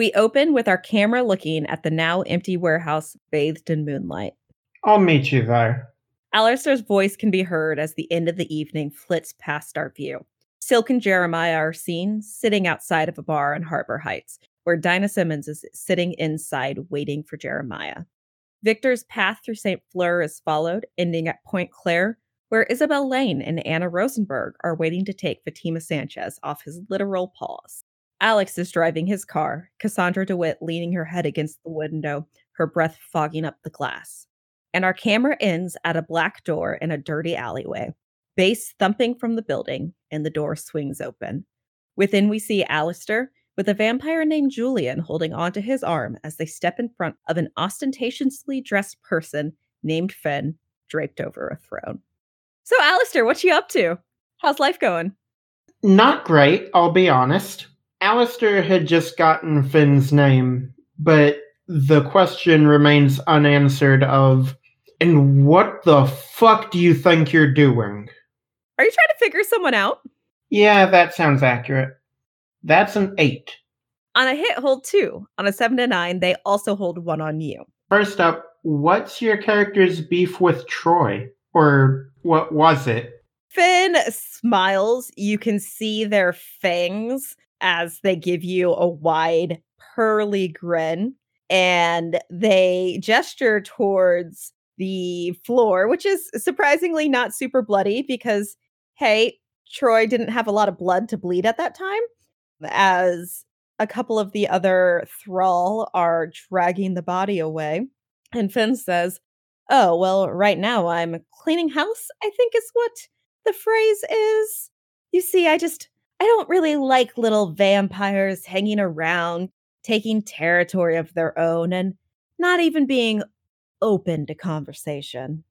We open with our camera looking at the now empty warehouse bathed in moonlight. I'll meet you there. Aleister's voice can be heard as the end of the evening flits past our view. Silk and Jeremiah are seen sitting outside of a bar in Harbor Heights, where Dinah Simmons is sitting inside waiting for Jeremiah. Victor's path through St. Fleur is followed, ending at Point Claire, where Isabel Lane and Anna Rosenberg are waiting to take Fatima Sanchez off his literal paws. Alix is driving his car, Cassandra DeWitt leaning her head against the window, her breath fogging up the glass. And our camera ends at a black door in a dirty alleyway. Bass thumping from the building, and the door swings open. Within, we see Aleister with a vampire named Julian holding onto his arm as they step in front of an ostentatiously dressed person named Finn draped over a throne. So, Aleister, what you up to? How's life going? Not great, I'll be honest. Aleister had just gotten Finn's name, but the question remains unanswered of and what the fuck do you think you're doing? Are you trying to figure someone out? Yeah, that sounds accurate. That's an eight. On a hit, hold two. On a seven to nine, they also hold one on you. First up, what's your character's beef with Troy? Or what was it? Finn smiles. You can see their fangs as they give you a wide, pearly grin. And they gesture towards the floor, which is surprisingly not super bloody because, hey, Troy didn't have a lot of blood to bleed at that time. As a couple of the other thrall are dragging the body away. And Finn says, Oh, well, right now I'm cleaning house, I think is what the phrase is. You see, I just, I don't really like little vampires hanging around, taking territory of their own, and not even being open to conversation.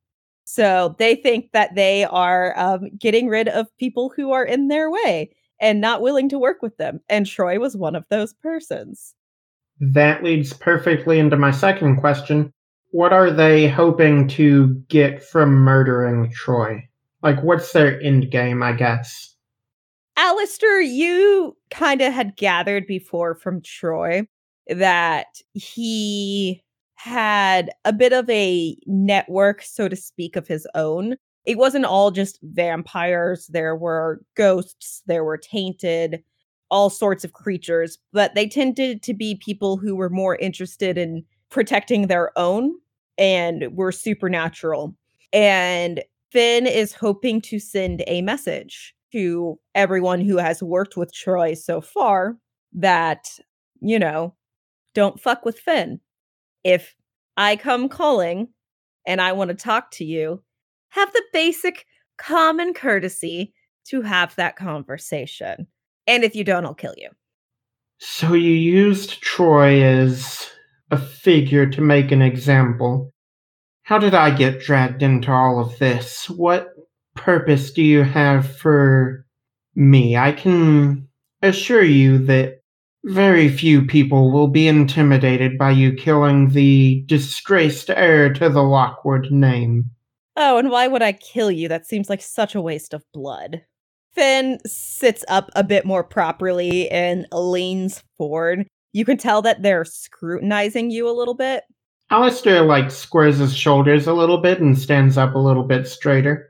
So they think that they are um, getting rid of people who are in their way and not willing to work with them. And Troy was one of those persons. That leads perfectly into my second question what are they hoping to get from murdering Troy? Like, what's their end game, I guess? Aleister, you kind of had gathered before from Troy that he had a bit of a network, so to speak, of his own. It wasn't all just vampires, there were ghosts, there were tainted, all sorts of creatures, but they tended to be people who were more interested in protecting their own and were supernatural. And Finn is hoping to send a message to everyone who has worked with Troy so far that, you know, don't fuck with Finn. If I come calling and I want to talk to you, have the basic common courtesy to have that conversation. And if you don't, I'll kill you. So you used Troy as a figure to make an example. How did I get dragged into all of this? What purpose do you have for me? I can assure you that very few people will be intimidated by you killing the disgraced heir to the Lockwood name. Oh, and why would I kill you? That seems like such a waste of blood. Finn sits up a bit more properly and leans forward you can tell that they're scrutinizing you a little bit. Aleister like squares his shoulders a little bit and stands up a little bit straighter.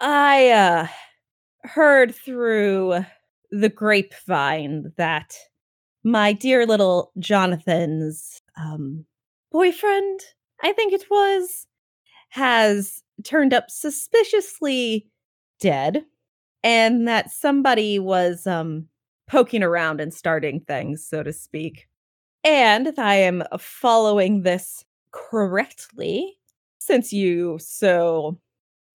I uh heard through the grapevine that my dear little Jonathan's um boyfriend, I think it was, has turned up suspiciously dead and that somebody was um poking around and starting things, so to speak. And I am following this correctly, since you so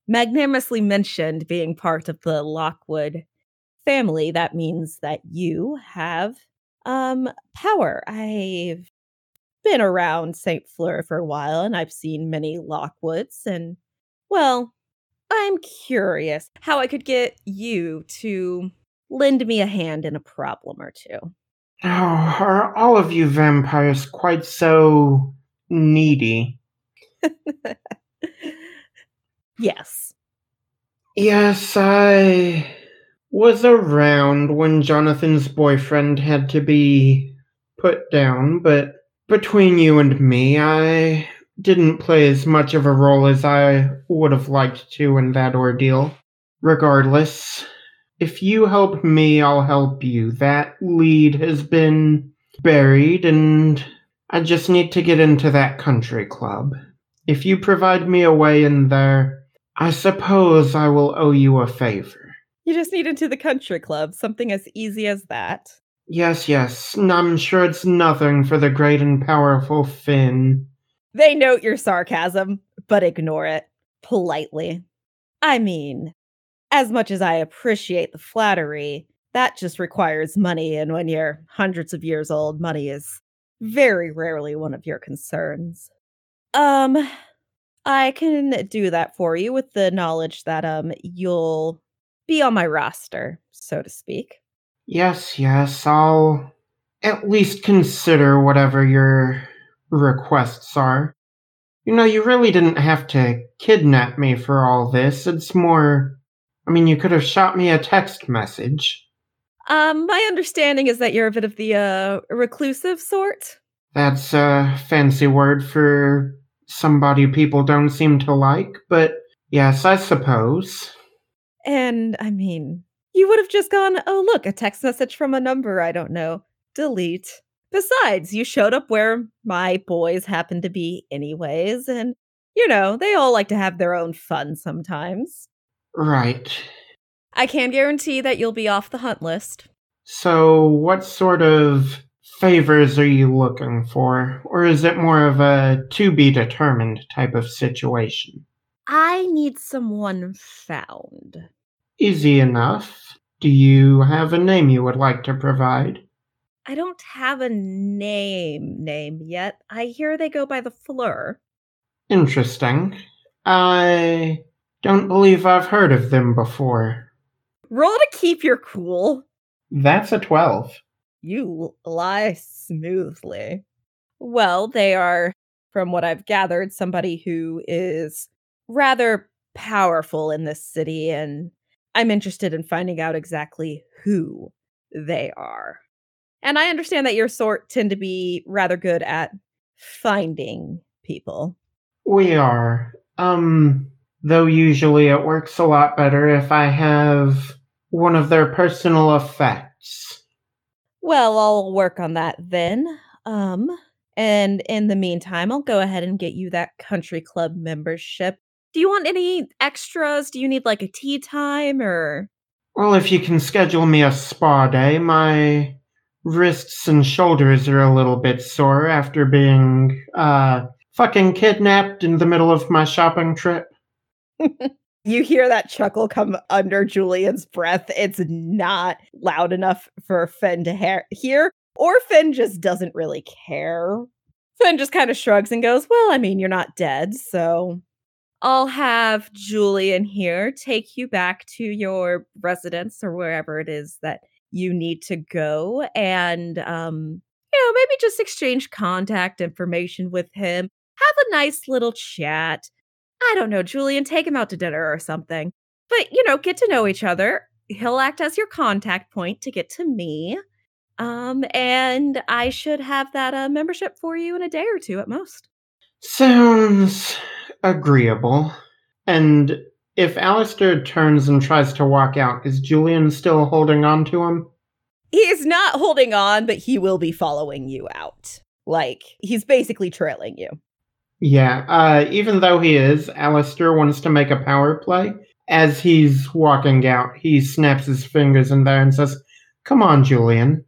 magnanimously mentioned being part of the Lockwood family, that means that you have um power. I've been around St. Fleur for a while and I've seen many Lockwoods and well, I'm curious how I could get you to lend me a hand in a problem or two. Oh, are all of you vampires quite so needy? yes. Yes, I was around when Jonathan's boyfriend had to be put down, but between you and me, I didn't play as much of a role as I would have liked to in that ordeal. Regardless, if you help me, I'll help you. That lead has been buried, and I just need to get into that country club. If you provide me a way in there, I suppose I will owe you a favor. You just need into the country club, something as easy as that. Yes, yes, I'm sure it's nothing for the great and powerful Finn. They note your sarcasm, but ignore it politely. I mean, as much as I appreciate the flattery, that just requires money. And when you're hundreds of years old, money is very rarely one of your concerns. Um, I can do that for you with the knowledge that um you'll be on my roster, so to speak. Yes, yes, I'll at least consider whatever your requests are. You know, you really didn't have to kidnap me for all this. It's more. I mean, you could have shot me a text message. Um, my understanding is that you're a bit of the uh reclusive sort. That's a fancy word for somebody people don't seem to like, but yes, I suppose. And I mean, you would have just gone, oh, look, a text message from a number I don't know. Delete. Besides, you showed up where my boys happen to be, anyways, and you know, they all like to have their own fun sometimes. Right. I can guarantee that you'll be off the hunt list. So, what sort of favors are you looking for? Or is it more of a to be determined type of situation? I need someone found. Easy enough. Do you have a name you would like to provide? I don't have a name name yet. I hear they go by the Fleur. Interesting. I don't believe I've heard of them before. Roll to keep your cool. That's a 12. You lie smoothly. Well, they are, from what I've gathered, somebody who is rather powerful in this city, and I'm interested in finding out exactly who they are. And I understand that your sort tend to be rather good at finding people. We are. Um, though usually it works a lot better if I have one of their personal effects. Well, I'll work on that then. Um, and in the meantime, I'll go ahead and get you that country club membership. Do you want any extras? Do you need like a tea time or Well, if you can schedule me a spa day, my wrists and shoulders are a little bit sore after being uh fucking kidnapped in the middle of my shopping trip. you hear that chuckle come under Julian's breath. It's not loud enough for Finn to ha- hear, or Finn just doesn't really care. Finn just kind of shrugs and goes, Well, I mean, you're not dead, so I'll have Julian here take you back to your residence or wherever it is that you need to go and um you know maybe just exchange contact information with him have a nice little chat i don't know julian take him out to dinner or something. But you know get to know each other. He'll act as your contact point to get to me um and i should have that uh, membership for you in a day or two at most. Sounds agreeable. And if Aleister turns and tries to walk out, is Julian still holding on to him? he is not holding on but he will be following you out. Like he's basically trailing you Yeah, uh, even though he is, Aleister wants to make a power play. As he's walking out, he snaps his fingers in there and says, Come on, Julian.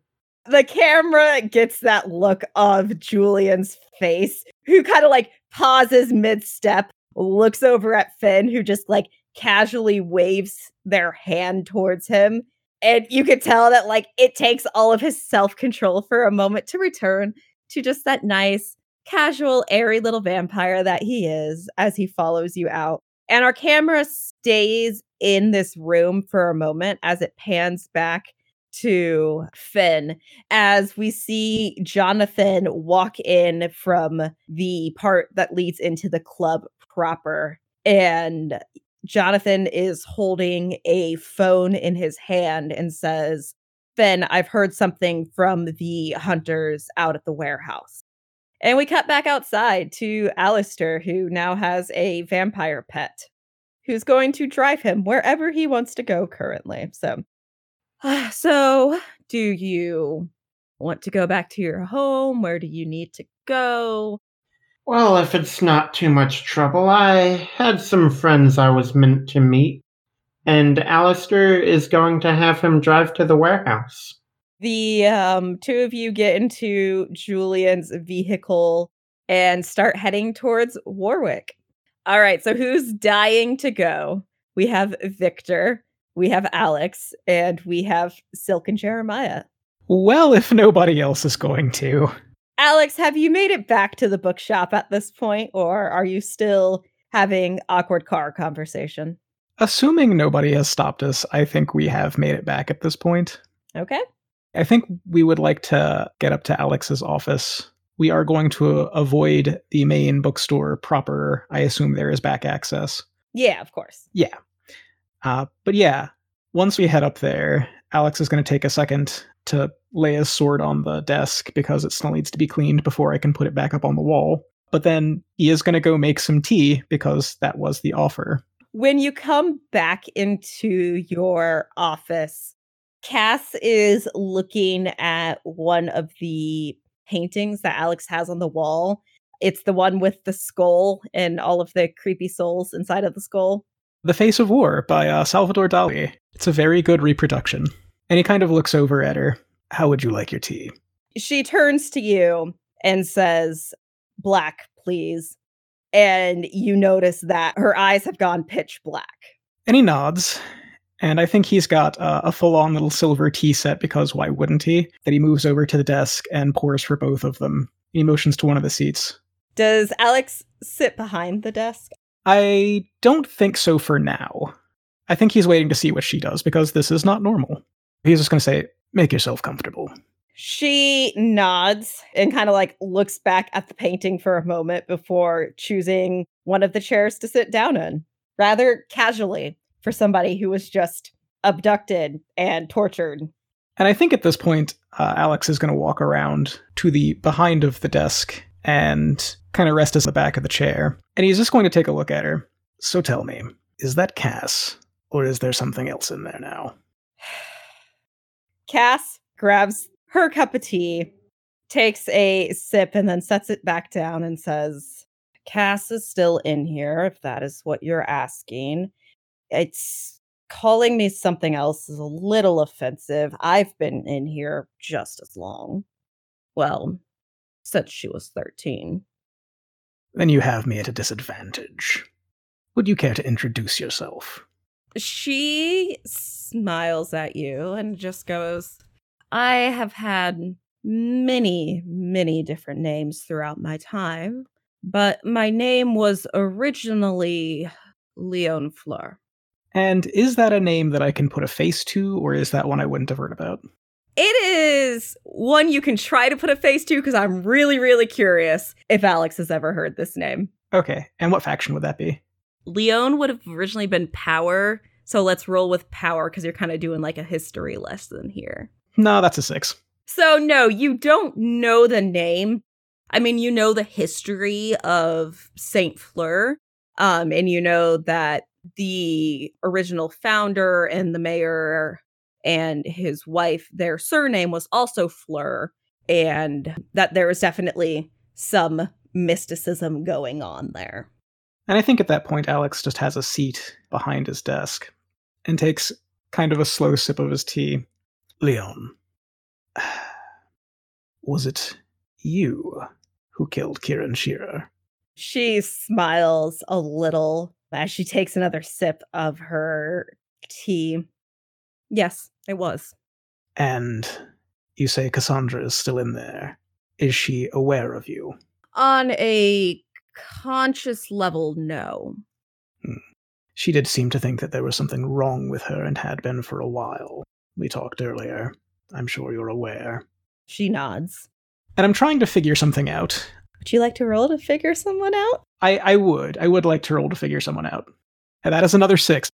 the camera gets that look of Julian's face, who kind of like pauses mid step, looks over at Finn, who just like casually waves their hand towards him. And you could tell that like it takes all of his self control for a moment to return to just that nice, casual, airy little vampire that he is as he follows you out. And our camera stays in this room for a moment as it pans back to Finn as we see Jonathan walk in from the part that leads into the club proper. And Jonathan is holding a phone in his hand and says, Finn, I've heard something from the hunters out at the warehouse. And we cut back outside to Aleister, who now has a vampire pet who's going to drive him wherever he wants to go currently. So, so do you want to go back to your home? Where do you need to go? Well, if it's not too much trouble, I had some friends I was meant to meet, and Aleister is going to have him drive to the warehouse. The um, two of you get into Julian's vehicle and start heading towards Warwick. All right, so who's dying to go? We have Victor, we have Alix, and we have Silk and Jeremiah. Well, if nobody else is going to. Alix, have you made it back to the bookshop at this point, or are you still having awkward car conversation? Assuming nobody has stopped us, I think we have made it back at this point. Okay. I think we would like to get up to Alix's office. We are going to avoid the main bookstore proper. I assume there is back access. Yeah, of course. Yeah. Uh, but yeah, once we head up there, Alix is going to take a second to lay his sword on the desk because it still needs to be cleaned before I can put it back up on the wall. But then he is going to go make some tea because that was the offer. When you come back into your office, Cass is looking at one of the paintings that Alix has on the wall. It's the one with the skull and all of the creepy souls inside of the skull. The Face of War by uh, Salvador Dali. It's a very good reproduction. And he kind of looks over at her. How would you like your tea? She turns to you and says, Black, please. And you notice that her eyes have gone pitch black. And he nods. And I think he's got uh, a full on little silver tea set because why wouldn't he? That he moves over to the desk and pours for both of them. He motions to one of the seats. Does Alix sit behind the desk? I don't think so for now. I think he's waiting to see what she does because this is not normal. He's just going to say, Make yourself comfortable. She nods and kind of like looks back at the painting for a moment before choosing one of the chairs to sit down in, rather casually for somebody who was just abducted and tortured. And I think at this point, uh, Alix is going to walk around to the behind of the desk and kind of rest as the back of the chair. And he's just going to take a look at her. So tell me, is that Cass, or is there something else in there now? Cass grabs her cup of tea, takes a sip, and then sets it back down and says, Cass is still in here, if that is what you're asking. It's calling me something else is a little offensive. I've been in here just as long. Well, since she was 13. Then you have me at a disadvantage. Would you care to introduce yourself? She smiles at you and just goes, I have had many, many different names throughout my time, but my name was originally Leon Fleur. And is that a name that I can put a face to, or is that one I wouldn't have heard about? It is one you can try to put a face to because I'm really, really curious if Alix has ever heard this name. Okay, and what faction would that be? Leon would have originally been Power, so let's roll with Power because you're kind of doing like a history lesson here. No, that's a six. So, no, you don't know the name. I mean, you know the history of Saint Fleur, um, and you know that the original founder and the mayor and his wife, their surname was also Fleur, and that there is definitely some mysticism going on there. And I think at that point, Alix just has a seat behind his desk and takes kind of a slow sip of his tea. Leon, was it you who killed Kieran Shearer? She smiles a little as she takes another sip of her tea. Yes, it was. And you say Cassandra is still in there. Is she aware of you? On a conscious level, no. Hmm. She did seem to think that there was something wrong with her and had been for a while. We talked earlier. I'm sure you're aware. She nods. And I'm trying to figure something out. Would you like to roll to figure someone out? I, I would. I would like to roll to figure someone out. And that is another six.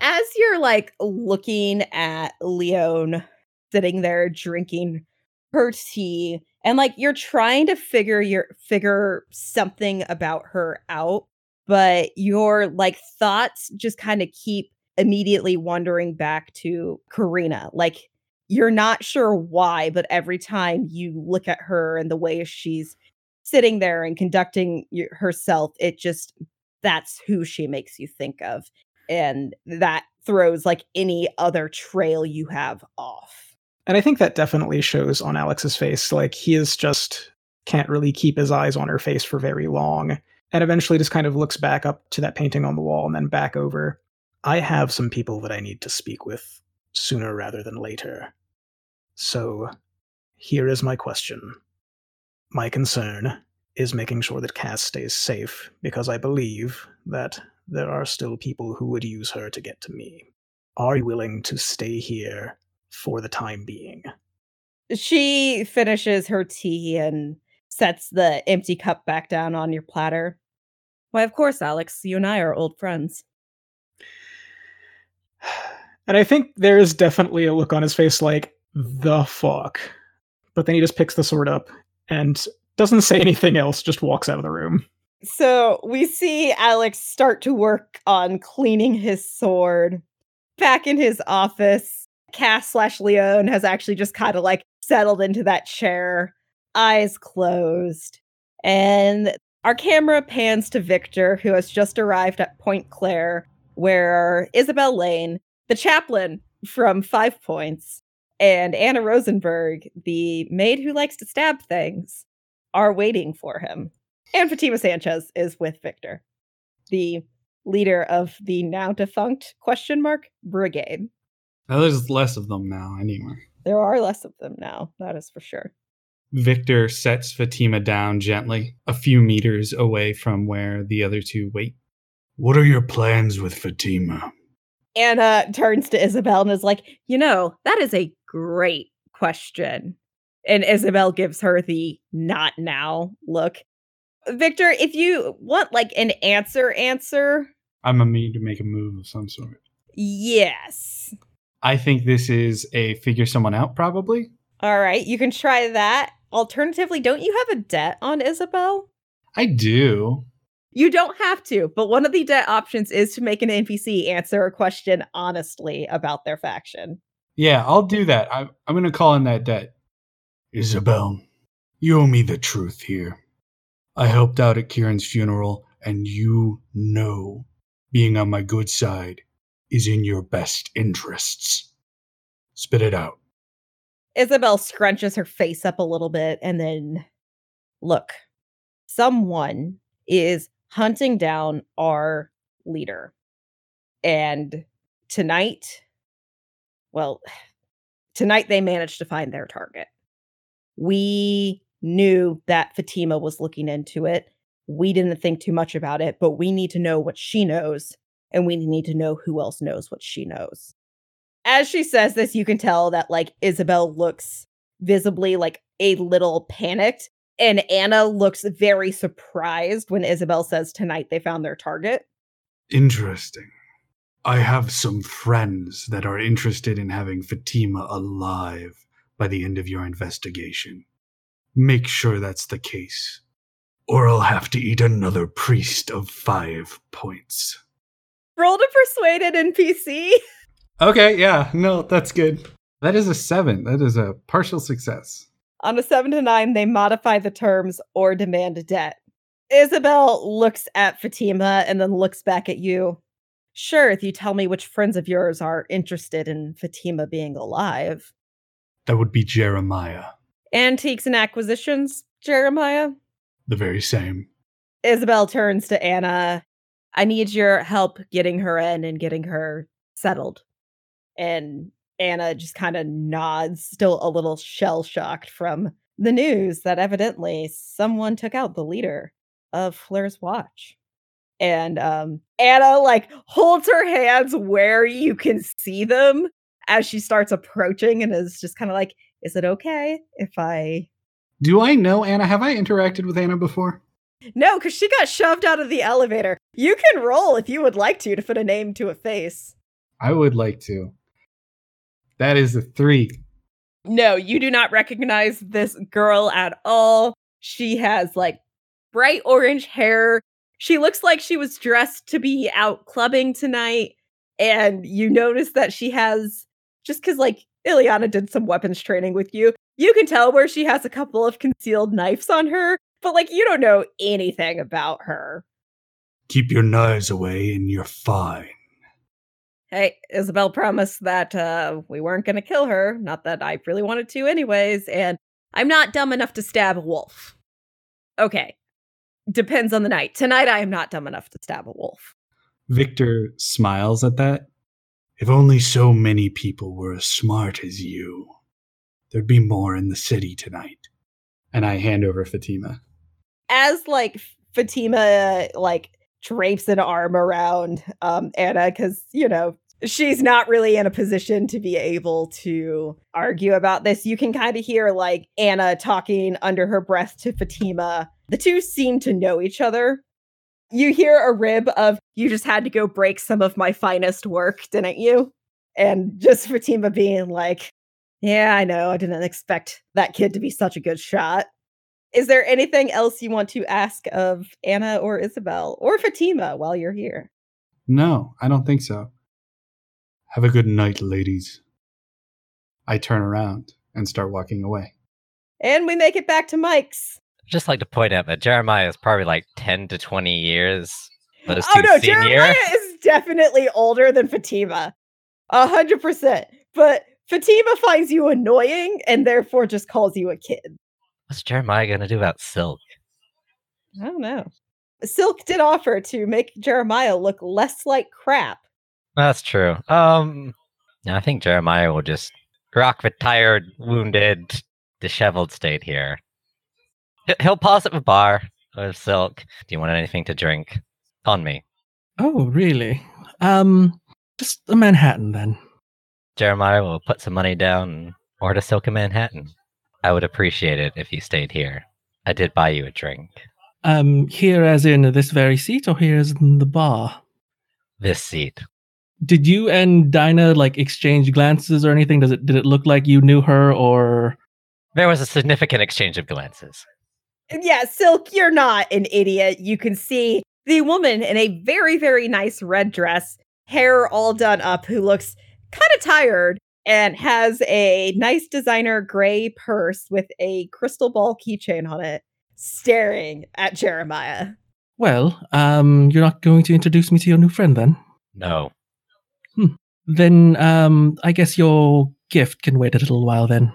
As you're like looking at Leon sitting there drinking her tea and like you're trying to figure your figure something about her out but your like thoughts just kind of keep immediately wandering back to Karina like you're not sure why but every time you look at her and the way she's sitting there and conducting herself it just that's who she makes you think of and that throws like any other trail you have off And I think that definitely shows on Alix's face. Like he is just can't really keep his eyes on her face for very long. And eventually just kind of looks back up to that painting on the wall and then back over. I have some people that I need to speak with sooner rather than later. So here is my question. My concern is making sure that Cass stays safe because I believe that there are still people who would use her to get to me. Are you willing to stay here for the time being? she finishes her tea and sets the empty cup back down on your platter why of course alix you and i are old friends And I think there is definitely a look on his face like, the fuck. But then he just picks the sword up and doesn't say anything else, just walks out of the room. So we see Alix start to work on cleaning his sword. Back in his office, Cass slash Leone has actually just kind of like settled into that chair, eyes closed. And our camera pans to Victor, who has just arrived at Point Claire, where Isabel Lane, the chaplain from Five Points, and Anna Rosenberg, the maid who likes to stab things, are waiting for him. And Fatima Sanchez is with Victor, the leader of the now defunct question mark brigade. Now, there's less of them now, anyway. There are less of them now, that is for sure. Victor sets Fatima down gently, a few meters away from where the other two wait. What are your plans with Fatima? Anna turns to Isabel and is like, You know, that is a great question. And Isabel gives her the not now look. Victor, if you want like an answer, answer, I'm a me to make a move of some sort. yes. I think this is a figure someone out, probably. All right, you can try that. Alternatively, don't you have a debt on Isabel? I do. You don't have to, but one of the debt options is to make an NPC answer a question honestly about their faction. Yeah, I'll do that. I'm, I'm going to call in that debt. Isabel, you owe me the truth here. I helped out at Kieran's funeral, and you know being on my good side is in your best interests. Spit it out. Isabel scrunches her face up a little bit and then look, someone is hunting down our leader. And tonight, well, tonight they managed to find their target. We knew that Fatima was looking into it. We didn't think too much about it, but we need to know what she knows, and we need to know who else knows what she knows as she says this, you can tell that like Isabel looks visibly like a little panicked, and Anna looks very surprised when Isabel says tonight they found their target. Interesting. I have some friends that are interested in having Fatima alive by the end of your investigation. Make sure that's the case, or I'll have to eat another priest of five points. Roll to persuade an NPC. Okay, yeah, no, that's good. That is a seven. That is a partial success. On a seven to nine, they modify the terms or demand a debt. Isabel looks at Fatima and then looks back at you. Sure, if you tell me which friends of yours are interested in Fatima being alive. That would be Jeremiah, Antiques and acquisitions, Jeremiah? the very same. Isabel turns to Anna. I need your help getting her in and getting her settled. And Anna just kind of nods, still a little shell shocked from the news that evidently someone took out the leader of Flair's watch. And um, Anna like holds her hands where you can see them as she starts approaching and is just kind of like, Is it okay if I Do I know Anna? Have I interacted with Anna before? No, because she got shoved out of the elevator. You can roll if you would like to to put a name to a face. I would like to. That is a three. No, you do not recognize this girl at all. She has like bright orange hair. She looks like she was dressed to be out clubbing tonight. And you notice that she has, just because like Ileana did some weapons training with you, you can tell where she has a couple of concealed knives on her, but like you don't know anything about her. Keep your knives away and you're fine. Hey, Isabel promised that uh, we weren't going to kill her. Not that I really wanted to, anyways. And I'm not dumb enough to stab a wolf. Okay. Depends on the night. Tonight, I am not dumb enough to stab a wolf. Victor smiles at that. If only so many people were as smart as you, there'd be more in the city tonight. And I hand over Fatima. As like Fatima like drapes an arm around um Anna because you know she's not really in a position to be able to argue about this. You can kind of hear like Anna talking under her breath to Fatima. The two seem to know each other. You hear a rib of, you just had to go break some of my finest work, didn't you? And just Fatima being like, yeah, I know. I didn't expect that kid to be such a good shot. Is there anything else you want to ask of Anna or Isabel or Fatima while you're here? No, I don't think so. Have a good night, ladies. I turn around and start walking away. And we make it back to Mike's. I'd just like to point out that Jeremiah is probably like 10 to 20 years. Those oh two no, senior. Jeremiah is definitely older than Fatima. A hundred percent. But Fatima finds you annoying and therefore just calls you a kid. What's Jeremiah going to do about Silk? I don't know. Silk did offer to make Jeremiah look less like crap. That's true. Um, I think Jeremiah will just rock the tired, wounded, disheveled state here. He- He'll pause at the bar with Silk. Do you want anything to drink? On me. Oh, really? Um, just a Manhattan then. Jeremiah will put some money down and order Silk a Manhattan. I would appreciate it if you stayed here. I did buy you a drink. Um, here as in this very seat, or here as in the bar? This seat. Did you and Dinah like exchange glances or anything? Does it did it look like you knew her or There was a significant exchange of glances. Yeah, Silk, you're not an idiot. You can see the woman in a very, very nice red dress, hair all done up, who looks kind of tired and has a nice designer gray purse with a crystal ball keychain on it, staring at Jeremiah. well, um, you're not going to introduce me to your new friend then? No. Then um, I guess your gift can wait a little while then.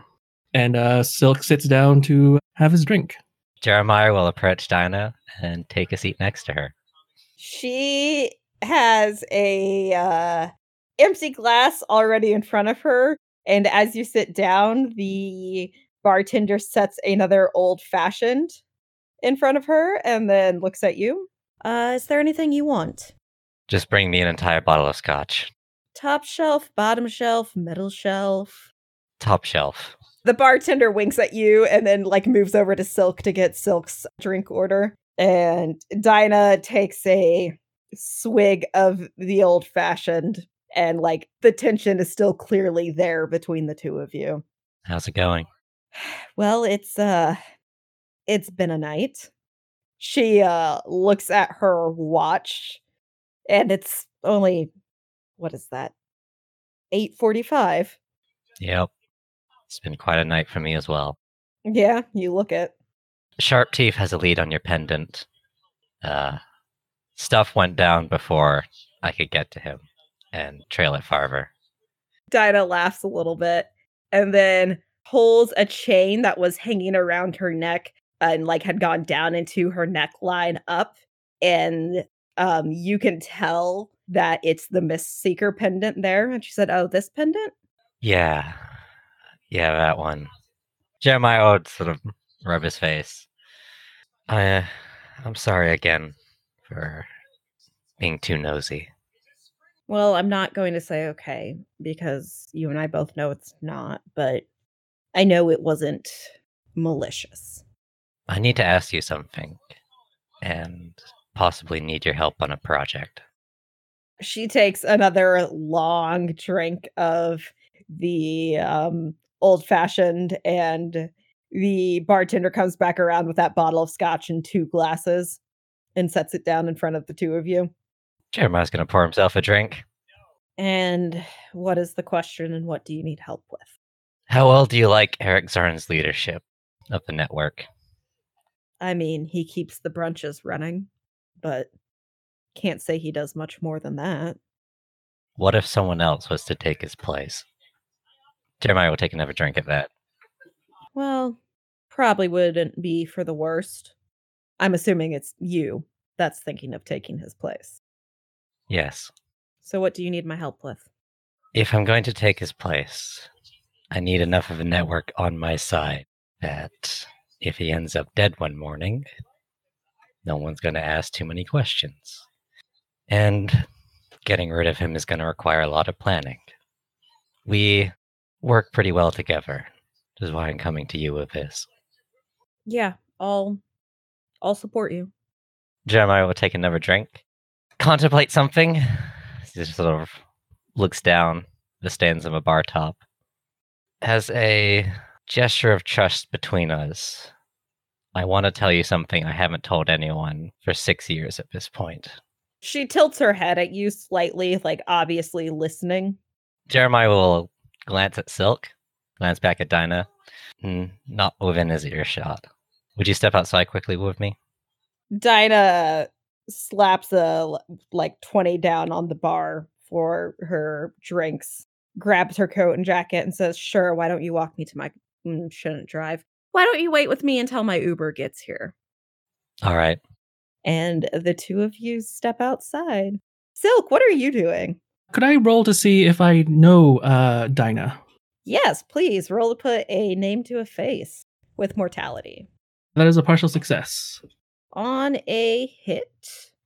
And uh, Silk sits down to have his drink. Jeremiah will approach Dinah and take a seat next to her. She has a uh, empty glass already in front of her, and as you sit down, the bartender sets another old fashioned in front of her, and then looks at you. Uh, is there anything you want? Just bring me an entire bottle of scotch. Top shelf, bottom shelf, middle shelf. Top shelf. The bartender winks at you and then like moves over to Silk to get Silk's drink order. And Dinah takes a swig of the old fashioned and like the tension is still clearly there between the two of you. How's it going? Well, it's uh it's been a night. She uh looks at her watch and it's only what is that? 8:45. Yep. It's been quite a night for me as well. Yeah, you look it. Sharp Teeth has a lead on your pendant. Uh, stuff went down before I could get to him and trail it farther. Dinah laughs a little bit and then pulls a chain that was hanging around her neck and like had gone down into her neckline up and um you can tell that it's the Miss Seeker pendant there and she said, "Oh, this pendant?" Yeah. Yeah, that one. Jeremiah would sort of rub his face. I, uh, I'm sorry again for being too nosy. Well, I'm not going to say okay because you and I both know it's not, but I know it wasn't malicious. I need to ask you something and possibly need your help on a project. She takes another long drink of the um old fashioned, and the bartender comes back around with that bottle of scotch and two glasses and sets it down in front of the two of you. Jeremiah's going to pour himself a drink. And what is the question and what do you need help with? How well do you like Eric Zarn's leadership of the network? I mean, he keeps the brunches running, but can't say he does much more than that. What if someone else was to take his place? Jeremiah will take another drink at that. Well, probably wouldn't be for the worst. I'm assuming it's you that's thinking of taking his place. Yes. So, what do you need my help with? If I'm going to take his place, I need enough of a network on my side that if he ends up dead one morning, no one's going to ask too many questions. And getting rid of him is going to require a lot of planning. We work pretty well together, which is why I'm coming to you with this. Yeah, I'll I'll support you. Jeremiah will take another drink, contemplate something. He just sort of looks down the stands of a bar top. As a gesture of trust between us, I want to tell you something I haven't told anyone for six years at this point. She tilts her head at you slightly, like obviously listening. Jeremiah will glance at Silk, glance back at Dinah, mm, not within his earshot. Would you step outside quickly with me? Dinah slaps a like 20 down on the bar for her drinks, grabs her coat and jacket and says, Sure, why don't you walk me to my mm, shouldn't drive? Why don't you wait with me until my Uber gets here? All right. And the two of you step outside. Silk, what are you doing? Could I roll to see if I know uh, Dinah? Yes, please roll to put a name to a face with mortality. That is a partial success. On a hit,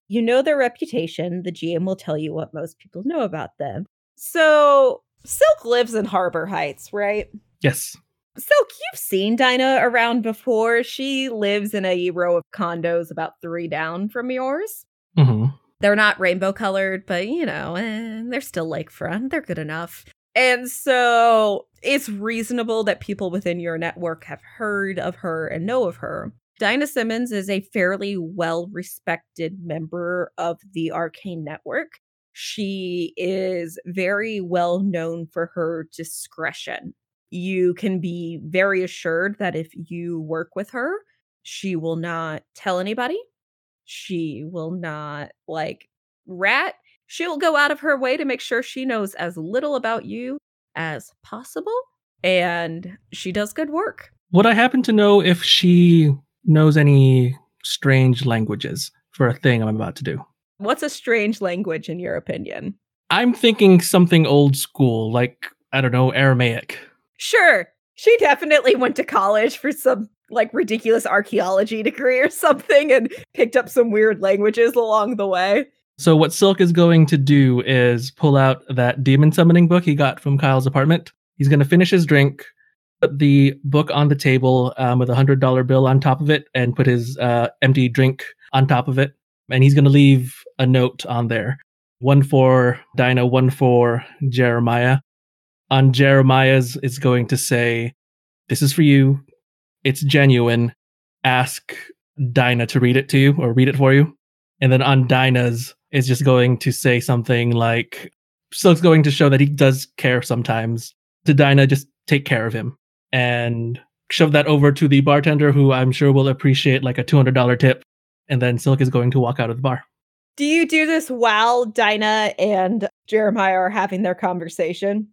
you know their reputation. The GM will tell you what most people know about them. So, Silk lives in Harbor Heights, right? Yes. Silk, you've seen Dinah around before. She lives in a row of condos about three down from yours. hmm They're not rainbow colored, but you know, eh, they're still lakefront. They're good enough. And so it's reasonable that people within your network have heard of her and know of her. Dinah Simmons is a fairly well respected member of the Arcane Network. She is very well known for her discretion. You can be very assured that if you work with her, she will not tell anybody. She will not like rat. She'll go out of her way to make sure she knows as little about you as possible. And she does good work. Would I happen to know if she knows any strange languages for a thing I'm about to do? What's a strange language in your opinion? I'm thinking something old school, like, I don't know, Aramaic. Sure. She definitely went to college for some like ridiculous archaeology degree or something and picked up some weird languages along the way. So, what Silk is going to do is pull out that demon summoning book he got from Kyle's apartment. He's going to finish his drink, put the book on the table um, with a $100 bill on top of it, and put his uh, empty drink on top of it. And he's going to leave a note on there one for Dinah, one for Jeremiah. On Jeremiah's, it's going to say, This is for you. It's genuine. Ask Dinah to read it to you or read it for you. And then on Dinah's, it's just going to say something like, Silk's going to show that he does care sometimes. To Dinah, just take care of him. And shove that over to the bartender, who I'm sure will appreciate like a $200 tip. And then Silk is going to walk out of the bar. Do you do this while Dinah and Jeremiah are having their conversation?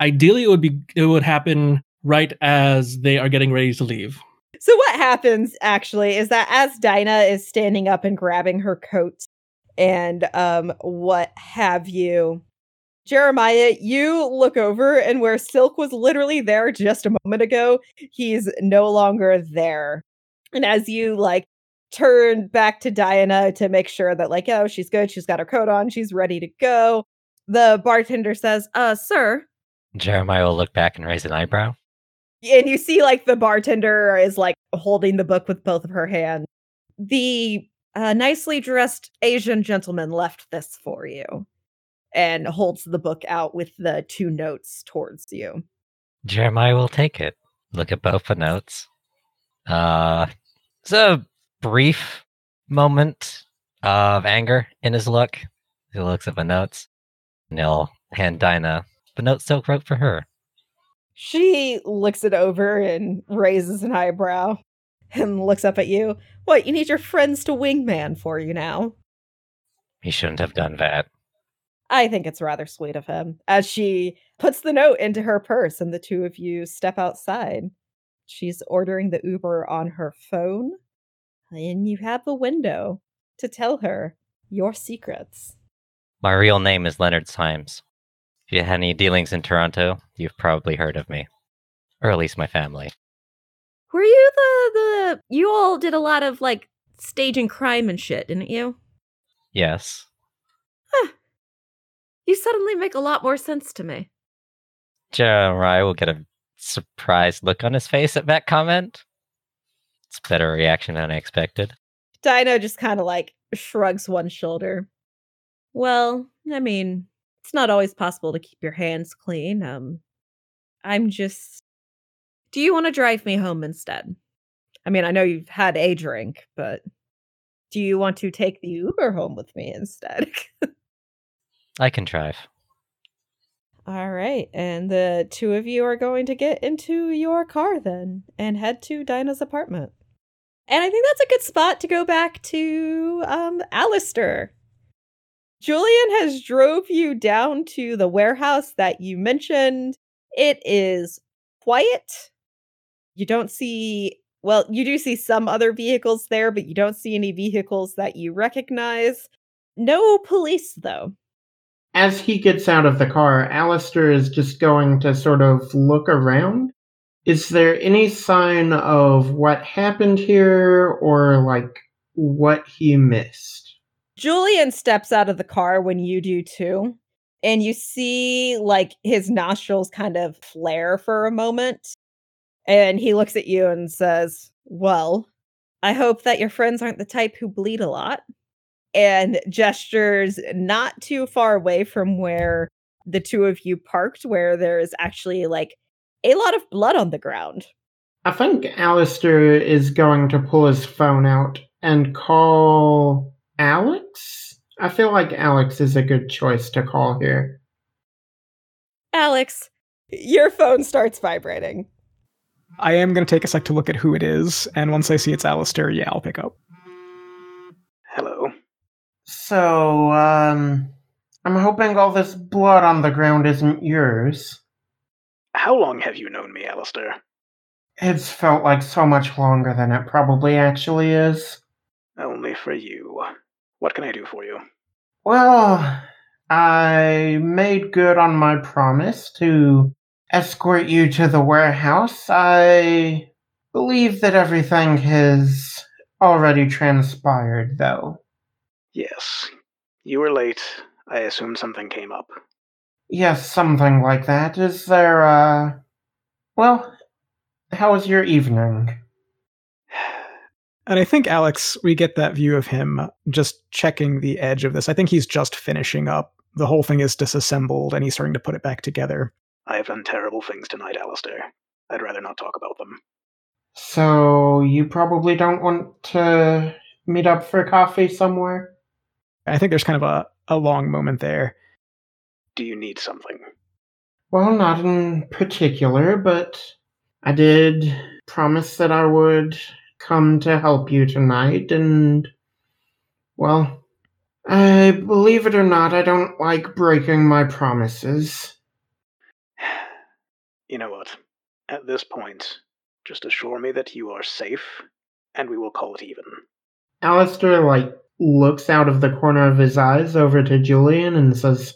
Ideally, it would be it would happen right as they are getting ready to leave. So what happens actually is that as Dinah is standing up and grabbing her coat and um what have you, Jeremiah, you look over and where Silk was literally there just a moment ago, he's no longer there. And as you like turn back to Dinah to make sure that like, oh, she's good, she's got her coat on, she's ready to go. The bartender says, "Uh, sir." Jeremiah will look back and raise an eyebrow. And you see like the bartender is like holding the book with both of her hands. The uh, nicely dressed Asian gentleman left this for you and holds the book out with the two notes towards you. Jeremiah will take it. Look at both the notes. Uh, it's a brief moment of anger in his look. He looks at the notes, and he'll hand Dinah the note Silk wrote for her. She looks it over and raises an eyebrow and looks up at you. What, you need your friends to wingman for you now? He shouldn't have done that. I think it's rather sweet of him. As she puts the note into her purse and the two of you step outside. She's ordering the Uber on her phone, and you have a window to tell her your secrets. My real name is Leonard Symes. If you had any dealings in Toronto, you've probably heard of me. Or at least my family. Were you the the you all did a lot of like staging crime and shit, didn't you? Yes. You suddenly make a lot more sense to me. Jeremiah will get a surprised look on his face at that comment. It's a better reaction than I expected. Dinah just kind of like shrugs one shoulder. Well, I mean, it's not always possible to keep your hands clean. Um I'm just Do you want to drive me home instead? I mean, I know you've had a drink, but do you want to take the Uber home with me instead? I can drive. All right. And the two of you are going to get into your car then and head to Dinah's apartment. And I think that's a good spot to go back to um Aleister. Julian has drove you down to the warehouse that you mentioned. It is quiet. You don't see well, you do see some other vehicles there, but you don't see any vehicles that you recognize. No police though as he gets out of the car, Aleister is just going to sort of look around. Is there any sign of what happened here or like what he missed? Julian steps out of the car when you do too. And you see like his nostrils kind of flare for a moment. And he looks at you and says, Well, I hope that your friends aren't the type who bleed a lot and gestures not too far away from where the two of you parked, where there is actually like a lot of blood on the ground. I think Aleister is going to pull his phone out and call Alix. I feel like Alix is a good choice to call here. Alix, your phone starts vibrating. I am going to take a sec to look at who it is, and once I see it's Aleister, yeah, I'll pick up. Hello. So, um, I'm hoping all this blood on the ground isn't yours. How long have you known me, Aleister? It's felt like so much longer than it probably actually is. Only for you. What can I do for you? Well, I made good on my promise to escort you to the warehouse. I believe that everything has already transpired, though. Yes. You were late. I assume something came up. Yes, something like that. Is there, uh. Well, how was your evening? And I think, Alix, we get that view of him just checking the edge of this. I think he's just finishing up. The whole thing is disassembled and he's starting to put it back together. I have done terrible things tonight, Aleister. I'd rather not talk about them. So, you probably don't want to meet up for coffee somewhere? I think there's kind of a, a long moment there. Do you need something? Well, not in particular, but I did promise that I would come to help you tonight, and, well, I believe it or not, I don't like breaking my promises. You know what? At this point, just assure me that you are safe, and we will call it even. Aleister, like, looks out of the corner of his eyes over to Julian and says,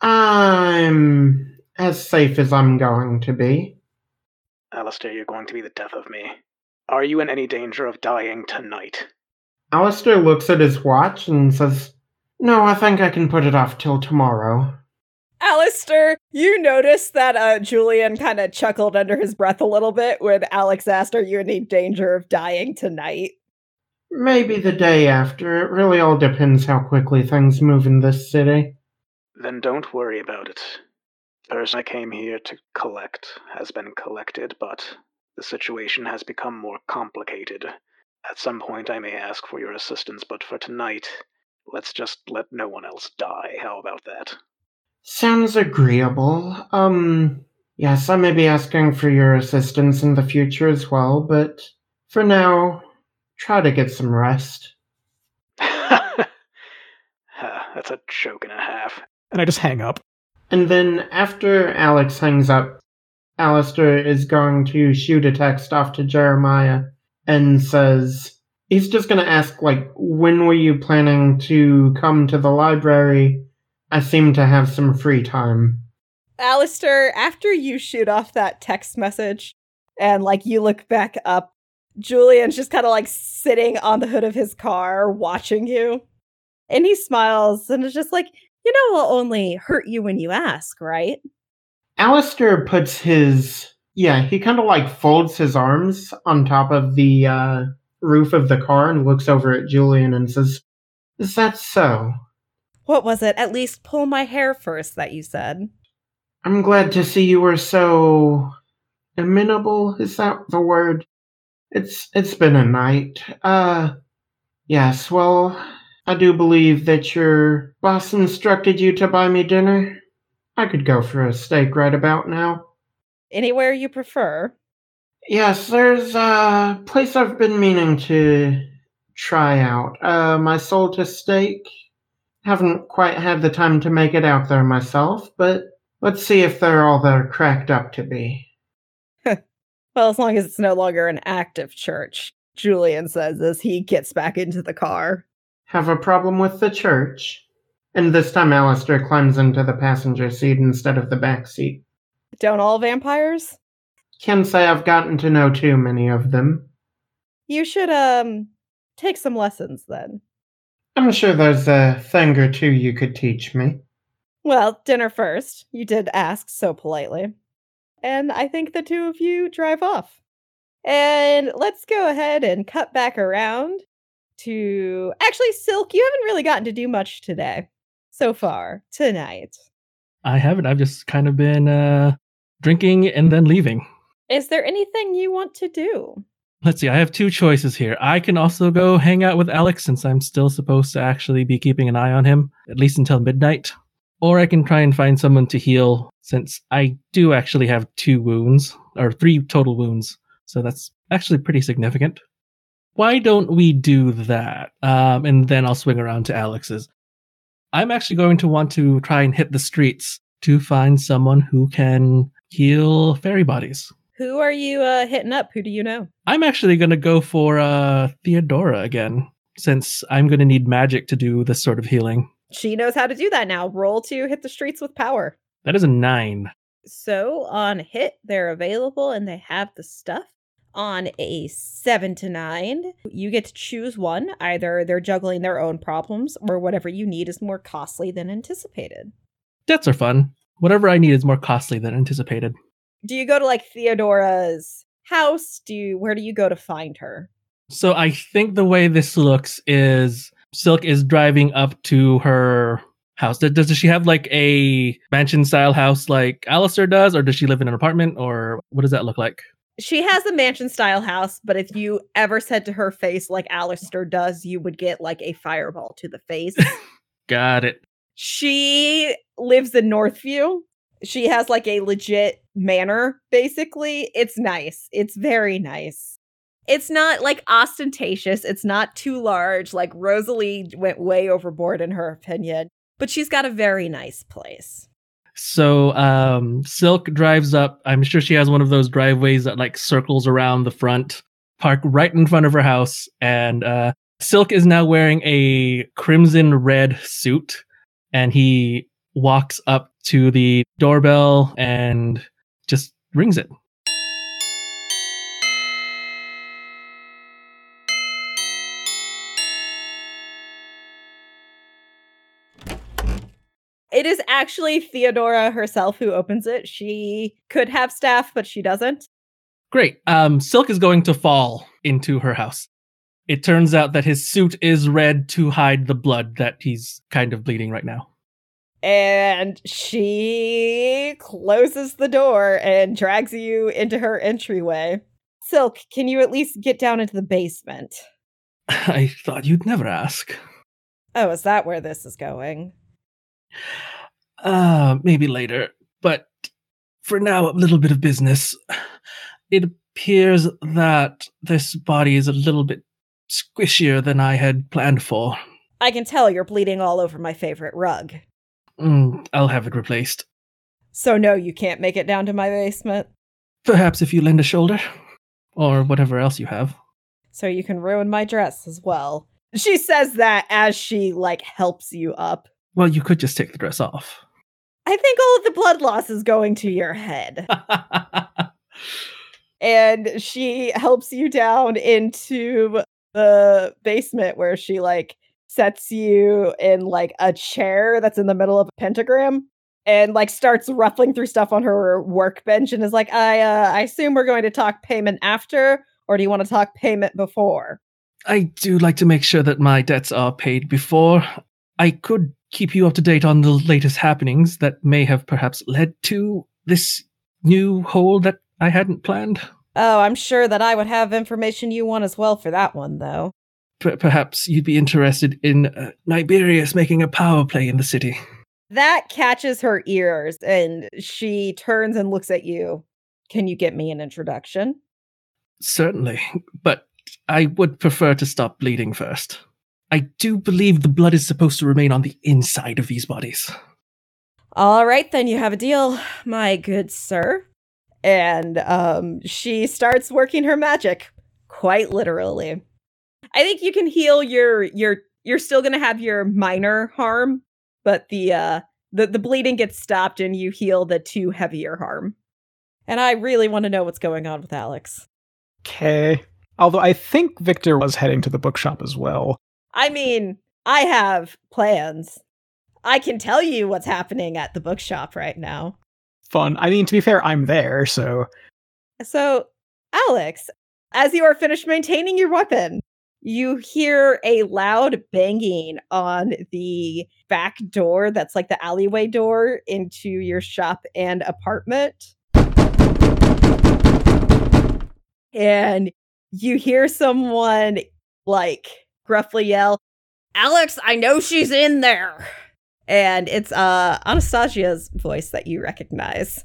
I'm as safe as I'm going to be. Aleister, you're going to be the death of me. Are you in any danger of dying tonight? Aleister looks at his watch and says, No, I think I can put it off till tomorrow. Aleister, you notice that uh, Julian kind of chuckled under his breath a little bit when Alix asked, Are you in any danger of dying tonight? Maybe the day after. It really all depends how quickly things move in this city. Then don't worry about it. The person I came here to collect has been collected, but the situation has become more complicated. At some point, I may ask for your assistance, but for tonight, let's just let no one else die. How about that? Sounds agreeable. Um, yes, I may be asking for your assistance in the future as well, but for now, try to get some rest. That's a joke and a half. And I just hang up. And then after Alix hangs up, Aleister is going to shoot a text off to Jeremiah and says he's just going to ask, like, when were you planning to come to the library? I seem to have some free time. Aleister, after you shoot off that text message and like you look back up, Julian's just kind of like sitting on the hood of his car watching you. And he smiles and is just like, you know, I'll only hurt you when you ask, right? Aleister puts his yeah, he kind of like folds his arms on top of the uh, roof of the car and looks over at Julian and says, "Is that so?" What was it? At least pull my hair first that you said. I'm glad to see you were so amenable. Is that the word? It's it's been a night. Uh, yes. Well, I do believe that your boss instructed you to buy me dinner. I could go for a steak right about now. Anywhere you prefer. Yes, there's a place I've been meaning to try out. Uh, my Solta steak. Haven't quite had the time to make it out there myself, but let's see if they're all they're cracked up to be. well, as long as it's no longer an active church, Julian says as he gets back into the car. Have a problem with the church? And this time Aleister climbs into the passenger seat instead of the back seat. Don't all vampires? Can't say I've gotten to know too many of them. You should um take some lessons then. I'm sure there's a thing or two you could teach me. Well, dinner first. You did ask so politely. And I think the two of you drive off. And let's go ahead and cut back around to actually Silk, you haven't really gotten to do much today so far tonight. I haven't. I've just kind of been uh drinking and then leaving. Is there anything you want to do? Let's see. I have two choices here. I can also go hang out with Alix since I'm still supposed to actually be keeping an eye on him, at least until midnight. Or I can try and find someone to heal since I do actually have two wounds, or three total wounds. So that's actually pretty significant. Why don't we do that? Um, and then I'll swing around to Alix's. I'm actually going to want to try and hit the streets to find someone who can heal fairy bodies. Who are you uh, hitting up? Who do you know? I'm actually going to go for uh, Theodora again, since I'm going to need magic to do this sort of healing. She knows how to do that now. Roll to hit the streets with power. That is a nine. So on hit, they're available and they have the stuff. On a seven to nine, you get to choose one. Either they're juggling their own problems or whatever you need is more costly than anticipated. Debts are fun. Whatever I need is more costly than anticipated. Do you go to like Theodora's house? Do you where do you go to find her? So I think the way this looks is Silk is driving up to her house. Does, does she have like a mansion style house like Aleister does, or does she live in an apartment, or what does that look like? She has a mansion style house, but if you ever said to her face like Aleister does, you would get like a fireball to the face. Got it. She lives in Northview. She has like a legit manor, basically. It's nice. It's very nice. It's not like ostentatious. It's not too large. Like Rosalie went way overboard in her opinion, but she's got a very nice place. So um, Silk drives up. I'm sure she has one of those driveways that like circles around the front, park right in front of her house. And uh, Silk is now wearing a crimson red suit, and he walks up to the doorbell and just rings it. It is actually Theodora herself who opens it. She could have staff, but she doesn't. Great. Um, Silk is going to fall into her house. It turns out that his suit is red to hide the blood that he's kind of bleeding right now. And she closes the door and drags you into her entryway. Silk, can you at least get down into the basement? I thought you'd never ask. Oh, is that where this is going? Uh, maybe later. But for now, a little bit of business. It appears that this body is a little bit squishier than I had planned for. I can tell you're bleeding all over my favorite rug. Mm, I'll have it replaced. So, no, you can't make it down to my basement. Perhaps if you lend a shoulder, or whatever else you have. So you can ruin my dress as well. She says that as she, like, helps you up. Well, you could just take the dress off. I think all of the blood loss is going to your head. and she helps you down into the basement where she like sets you in like a chair that's in the middle of a pentagram and like starts ruffling through stuff on her workbench and is like i uh, i assume we're going to talk payment after or do you want to talk payment before I do like to make sure that my debts are paid before. I could keep you up to date on the latest happenings that may have perhaps led to this new hole that I hadn't planned. oh i'm sure that i would have information you want as well for that one though P- perhaps you'd be interested in uh, Niberius making a power play in the city. that catches her ears and she turns and looks at you can you get me an introduction Certainly, but I would prefer to stop bleeding first. I do believe the blood is supposed to remain on the inside of these bodies. All right, then you have a deal, my good sir. And um, she starts working her magic, quite literally. I think you can heal your your. You're still gonna have your minor harm, but the uh the the bleeding gets stopped and you heal the two heavier harm. And I really want to know what's going on with Alix. Okay. Although I think Victor was heading to the bookshop as well. I mean, I have plans. I can tell you what's happening at the bookshop right now. Fun. I mean, to be fair, I'm there, so So, Alix, as you are finished maintaining your weapon, you hear a loud banging on the back door that's like the alleyway door into your shop and apartment. And you hear someone like gruffly yell, Alix, I know she's in there. And it's uh Anastasia's voice that you recognize.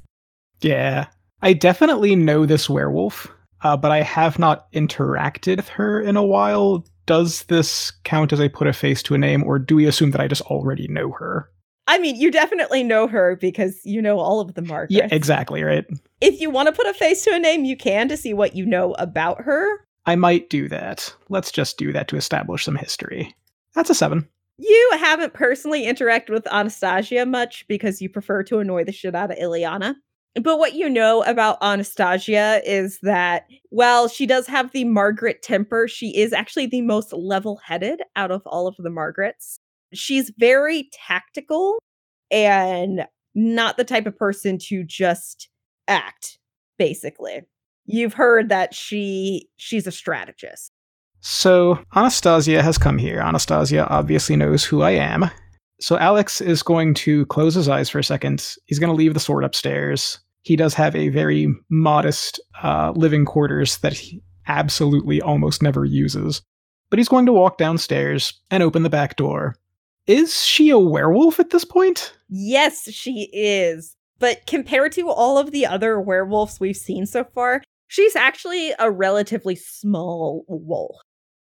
yeah. I definitely know this werewolf, uh, but I have not interacted with her in a while. Does this count as I put a face to a name, or do we assume that I just already know her? I mean, you definitely know her because you know all of the Margarets. Yeah, exactly, right? If you want to put a face to a name, you can to see what you know about her. I might do that. Let's just do that to establish some history. That's a seven. You haven't personally interacted with Anastasia much because you prefer to annoy the shit out of Ileana. But what you know about Anastasia is that while she does have the Margaret temper, she is actually the most level headed out of all of the Margarets. She's very tactical and not the type of person to just act, basically. You've heard that she she's a strategist. So Anastasia has come here. Anastasia obviously knows who I am. So Alix is going to close his eyes for a second. He's going to leave the sword upstairs. He does have a very modest uh, living quarters that he absolutely almost never uses. But he's going to walk downstairs and open the back door. Is she a werewolf at this point? Yes, she is. But compared to all of the other werewolves we've seen so far, she's actually a relatively small wolf.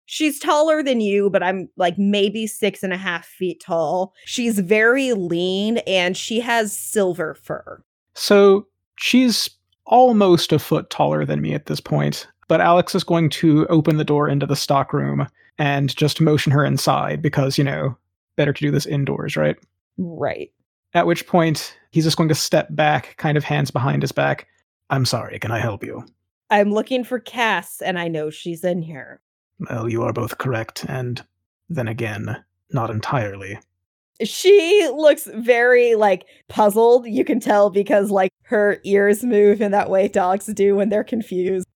She's taller than you, but I'm like maybe six and a half feet tall. She's very lean and she has silver fur. So she's almost a foot taller than me at this point, but Alix is going to open the door into the stockroom and just motion her inside because, you know, better to do this indoors, right? Right. At which point, he's just going to step back, kind of hands behind his back. I'm sorry, can I help you? I'm looking for Cass and I know she's in here. Well, you are both correct, and then again, not entirely. She looks very like puzzled. You can tell because like her ears move in that way dogs do when they're confused.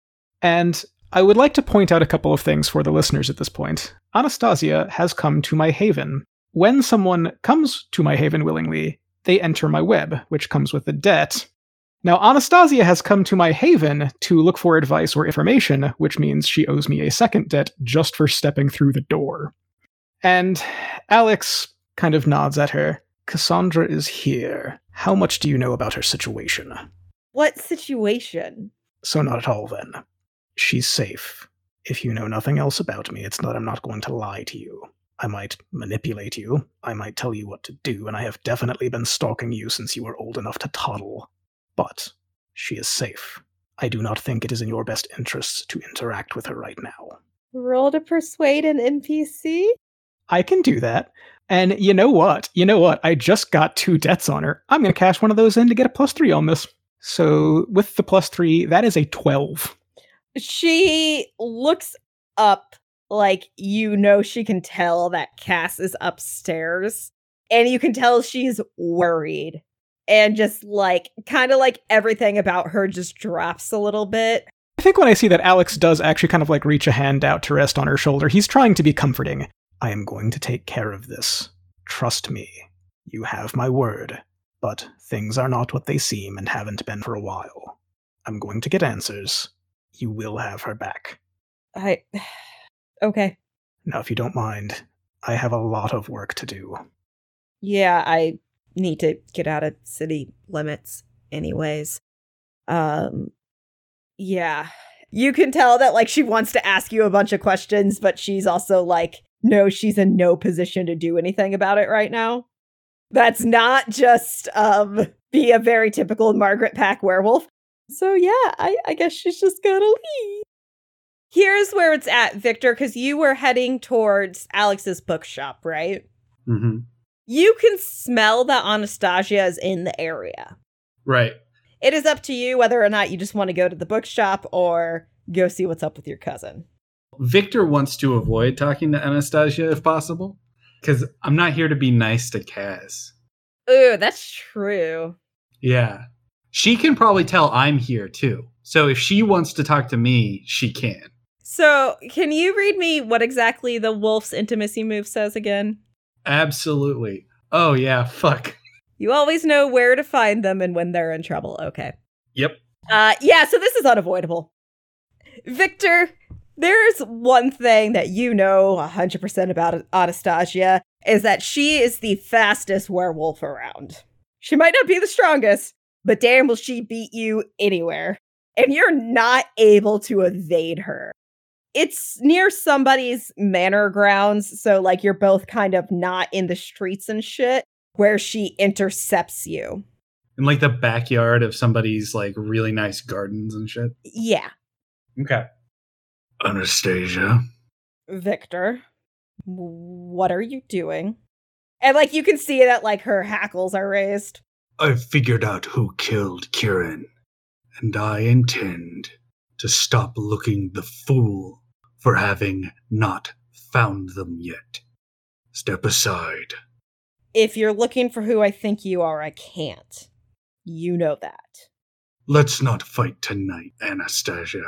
And I would like to point out a couple of things for the listeners at this point. Anastasia has come to my haven. When someone comes to my haven willingly, they enter my web, which comes with a debt. Now, Anastasia has come to my haven to look for advice or information, which means she owes me a second debt just for stepping through the door. And Alix kind of nods at her. Cassandra is here. How much do you know about her situation? What situation? So, not at all then. She's safe. If you know nothing else about me, it's not I'm not going to lie to you. I might manipulate you, I might tell you what to do, and I have definitely been stalking you since you were old enough to toddle. But she is safe. I do not think it is in your best interests to interact with her right now. Roll to persuade an NPC? I can do that. And you know what? You know what? I just got two debts on her. I'm going to cash one of those in to get a plus three on this. So with the plus three, that is a 12. She looks up like you know she can tell that Cass is upstairs. And you can tell she's worried. And just like kind of like everything about her just drops a little bit. I think when I see that Alix does actually kind of like reach a hand out to rest on her shoulder, he's trying to be comforting. I am going to take care of this. Trust me. You have my word. But things are not what they seem and haven't been for a while. I'm going to get answers. You will have her back. I Okay. Now, if you don't mind, I have a lot of work to do. Yeah, I need to get out of city limits anyways. Um yeah. You can tell that like she wants to ask you a bunch of questions, but she's also like no, she's in no position to do anything about it right now. That's not just um be a very typical Margaret Pack werewolf. So yeah, I, I guess she's just gonna leave. Here's where it's at, Victor, because you were heading towards Alix's bookshop, right? Mm-hmm. You can smell that Anastasia is in the area. Right. It is up to you whether or not you just want to go to the bookshop or go see what's up with your cousin. Victor wants to avoid talking to Anastasia if possible, because I'm not here to be nice to Cass. Ooh, that's true. Yeah. She can probably tell I'm here too. So if she wants to talk to me, she can. So, can you read me what exactly the wolf's intimacy move says again? Absolutely. Oh, yeah, fuck. You always know where to find them and when they're in trouble. Okay. Yep. Uh, yeah, so this is unavoidable. Victor, there's one thing that you know 100% about Anastasia is that she is the fastest werewolf around. She might not be the strongest, but damn will she beat you anywhere. And you're not able to evade her. It's near somebody's manor grounds, so like you're both kind of not in the streets and shit where she intercepts you. In like the backyard of somebody's like really nice gardens and shit. Yeah. Okay. Anastasia, Victor, what are you doing? And like you can see that like her hackles are raised. I've figured out who killed Kieran, and I intend to stop looking the fool for having not found them yet. Step aside. If you're looking for who I think you are, I can't. You know that. Let's not fight tonight, Anastasia.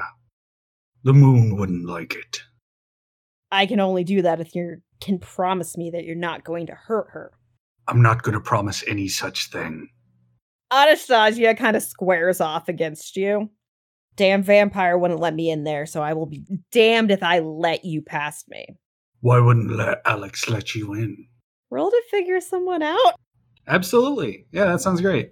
The moon wouldn't like it. I can only do that if you can promise me that you're not going to hurt her. I'm not going to promise any such thing. Anastasia kind of squares off against you. Damn vampire wouldn't let me in there, so I will be damned if I let you past me. Why wouldn't let Alix let you in? Roll to figure someone out. Absolutely. Yeah, that sounds great.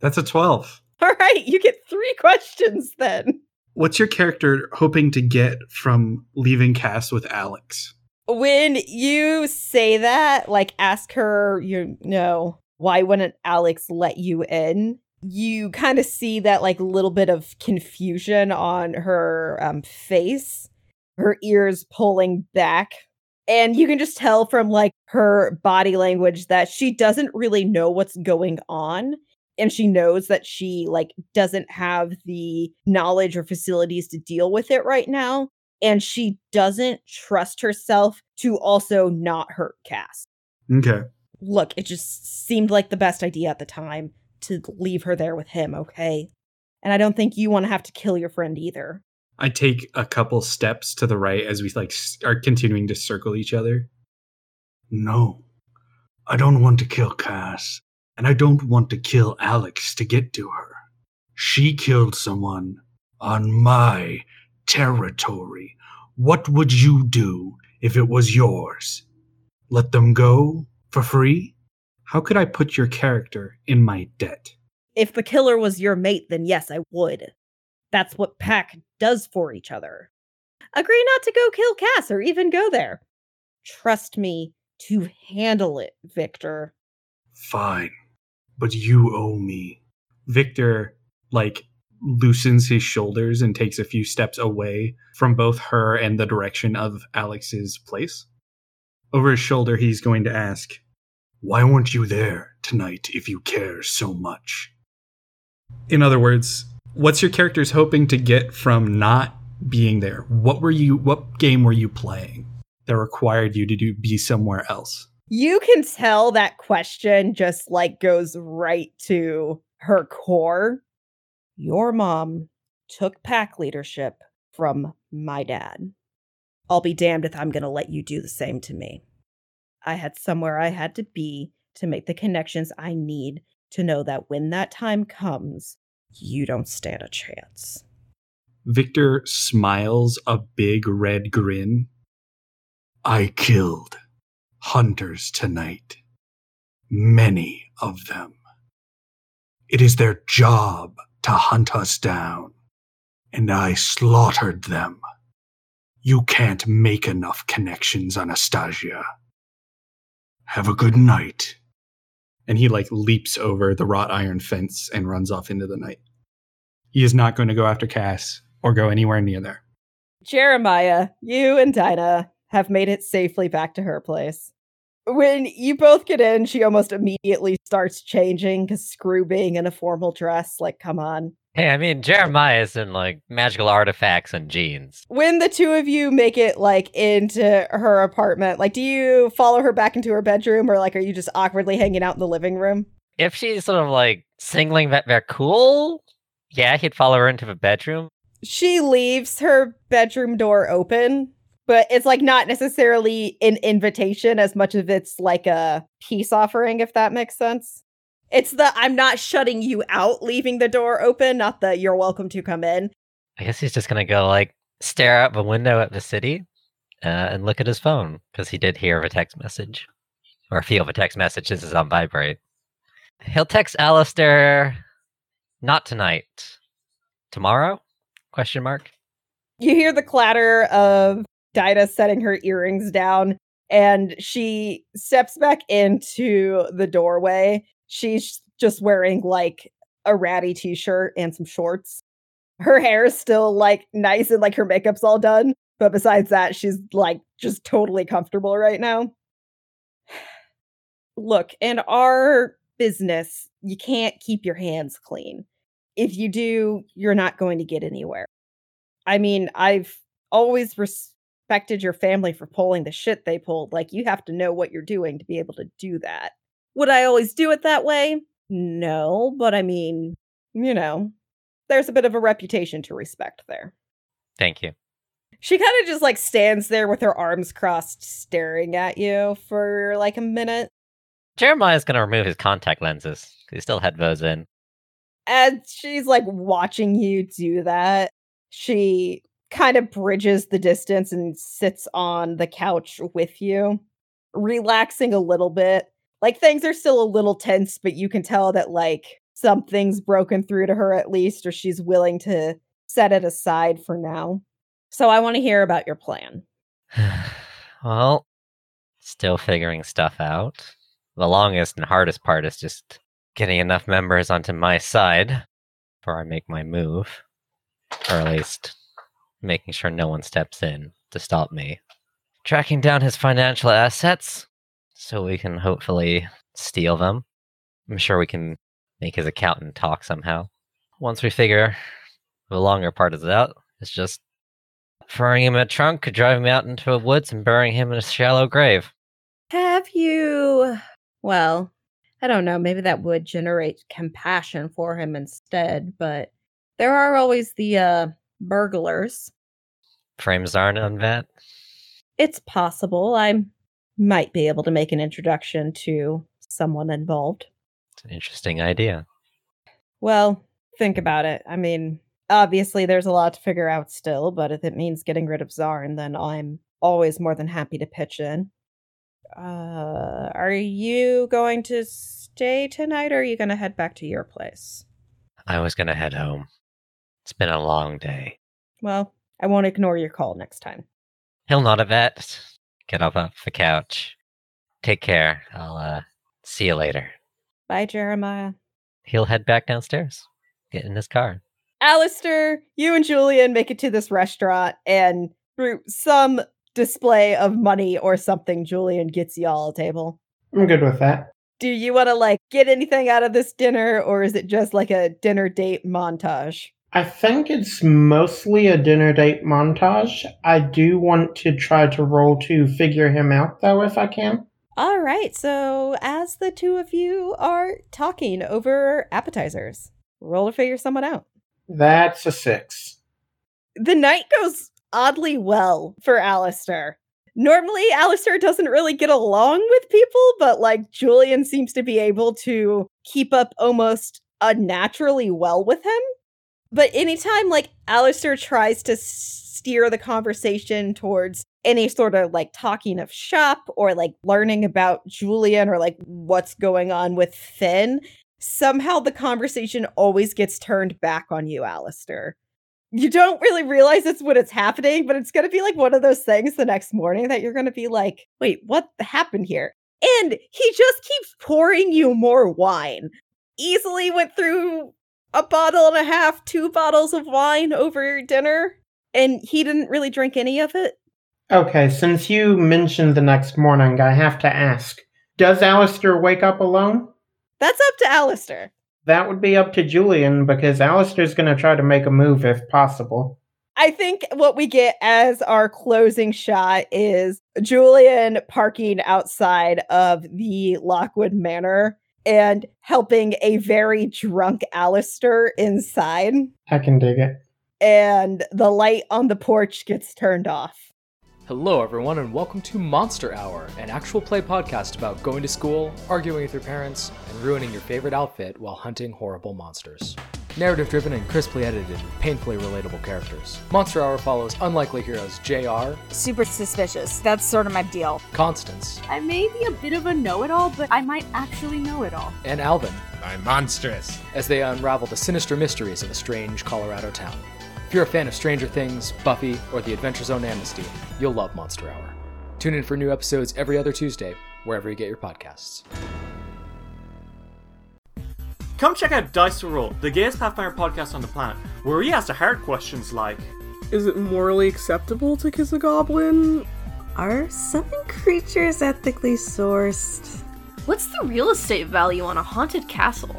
That's a 12. All right, you get three questions then. What's your character hoping to get from leaving Cass with Alix? When you say that, like ask her, you know, why wouldn't Alix let you in? You kind of see that like little bit of confusion on her um, face, her ears pulling back. And you can just tell from like her body language that she doesn't really know what's going on and she knows that she like doesn't have the knowledge or facilities to deal with it right now and she doesn't trust herself to also not hurt Cass. Okay. Look, it just seemed like the best idea at the time to leave her there with him, okay? And I don't think you want to have to kill your friend either. I take a couple steps to the right as we like are continuing to circle each other. No. I don't want to kill Cass. and I don't want to kill Alix to get to her. She killed someone on my territory. What would you do if it was yours? Let them go for free? How could I put your character in my debt? If the killer was your mate, then yes, I would. That's what Pack does for each other. Agree not to go kill Cass or even go there. Trust me to handle it, Victor. Fine, but you owe me. Victor, like, loosens his shoulders and takes a few steps away from both her and the direction of Alix's place. Over his shoulder, he's going to ask, Why weren't you there tonight if you care so much? In other words, what's your character's hoping to get from not being there? What were you what game were you playing that required you to do be somewhere else? You can tell that question just like goes right to her core. Your mom took pack leadership from my dad. I'll be damned if I'm going to let you do the same to me. I had somewhere I had to be to make the connections I need to know that when that time comes, you don't stand a chance. Victor smiles a big red grin. I killed hunters tonight. Many of them. It is their job to hunt us down, and I slaughtered them. You can't make enough connections, Anastasia. Have a good night. And he like leaps over the wrought iron fence and runs off into the night. He is not going to go after Cass or go anywhere near there. Jeremiah, you and Dinah have made it safely back to her place. When you both get in, she almost immediately starts changing because screw being in a formal dress. Like, come on. Hey, I mean, Jeremiah's in like magical artifacts and jeans. When the two of you make it like into her apartment, like, do you follow her back into her bedroom or like are you just awkwardly hanging out in the living room? If she's sort of like singling that they're cool, yeah, he'd follow her into the bedroom. She leaves her bedroom door open, but it's like not necessarily an invitation as much as it's like a peace offering, if that makes sense. It's the I'm not shutting you out, leaving the door open, not the you're welcome to come in. I guess he's just gonna go like stare out the window at the city uh, and look at his phone because he did hear of a text message or feel the text message. This is on vibrate. He'll text Aleister. Not tonight. Tomorrow? Question mark. You hear the clatter of Dinah setting her earrings down, and she steps back into the doorway. She's just wearing like a ratty t shirt and some shorts. Her hair is still like nice and like her makeup's all done. But besides that, she's like just totally comfortable right now. Look, in our business, you can't keep your hands clean. If you do, you're not going to get anywhere. I mean, I've always respected your family for pulling the shit they pulled. Like, you have to know what you're doing to be able to do that. Would I always do it that way? No, but I mean, you know, there's a bit of a reputation to respect there. Thank you. She kind of just like stands there with her arms crossed, staring at you for like a minute. Jeremiah's gonna remove his contact lenses. He still had those in. And she's like watching you do that. She kind of bridges the distance and sits on the couch with you, relaxing a little bit. Like things are still a little tense, but you can tell that like something's broken through to her at least, or she's willing to set it aside for now. So I want to hear about your plan. well, still figuring stuff out. The longest and hardest part is just getting enough members onto my side before I make my move. Or at least making sure no one steps in to stop me. Tracking down his financial assets so we can hopefully steal them. I'm sure we can make his accountant talk somehow. Once we figure the longer part is out, it's just throwing him in a trunk, driving him out into the woods, and burying him in a shallow grave. Have you. Well, I don't know. Maybe that would generate compassion for him instead, but there are always the uh, burglars. Frames aren't on that. It's possible. I might be able to make an introduction to someone involved. It's an interesting idea. Well, think about it. I mean, obviously there's a lot to figure out still, but if it means getting rid of Zarn, then I'm always more than happy to pitch in. Uh, are you going to stay tonight or are you going to head back to your place? I was going to head home. It's been a long day. Well, I won't ignore your call next time. He'll not a vet. Get up off the couch. Take care. I'll uh see you later. Bye, Jeremiah. He'll head back downstairs. Get in his car. Aleister, you and Julian make it to this restaurant, and through some display of money or something, Julian gets y'all a table. I'm good with that. Do you want to like get anything out of this dinner, or is it just like a dinner date montage? I think it's mostly a dinner date montage. I do want to try to roll to figure him out, though, if I can. All right, so as the two of you are talking over appetizers, roll to figure someone out. That's a six. The night goes oddly well for Aleister. Normally, Aleister doesn't really get along with people, but like Julian seems to be able to keep up almost unnaturally well with him. But anytime like Aleister tries to steer the conversation towards any sort of like talking of shop or like learning about Julian or like what's going on with Finn, somehow the conversation always gets turned back on you, Alistair. You don't really realize it's when it's happening, but it's going to be like one of those things the next morning that you're going to be like, wait, what happened here? And he just keeps pouring you more wine. Easily went through a bottle and a half, two bottles of wine over dinner, and he didn't really drink any of it. Okay, since you mentioned the next morning, I have to ask Does Aleister wake up alone? That's up to Aleister. That would be up to Julian because Aleister's going to try to make a move if possible. I think what we get as our closing shot is Julian parking outside of the Lockwood Manor and helping a very drunk Aleister inside. I can dig it. And the light on the porch gets turned off. Hello, everyone, and welcome to Monster Hour, an actual play podcast about going to school, arguing with your parents, and ruining your favorite outfit while hunting horrible monsters. Narrative driven and crisply edited with painfully relatable characters. Monster Hour follows unlikely heroes JR, Super suspicious. That's sort of my deal. Constance, I may be a bit of a know it all, but I might actually know it all. and Alvin I'm monstrous. as they unravel the sinister mysteries of a strange Colorado town. If you're a fan of Stranger Things, Buffy, or The Adventure Zone Amnesty, you'll love Monster Hour. Tune in for new episodes every other Tuesday, wherever you get your podcasts. Come check out Dice to Roll, the gayest Pathfinder podcast on the planet, where we ask the hard questions like Is it morally acceptable to kiss a goblin? Are summon creatures ethically sourced? What's the real estate value on a haunted castle?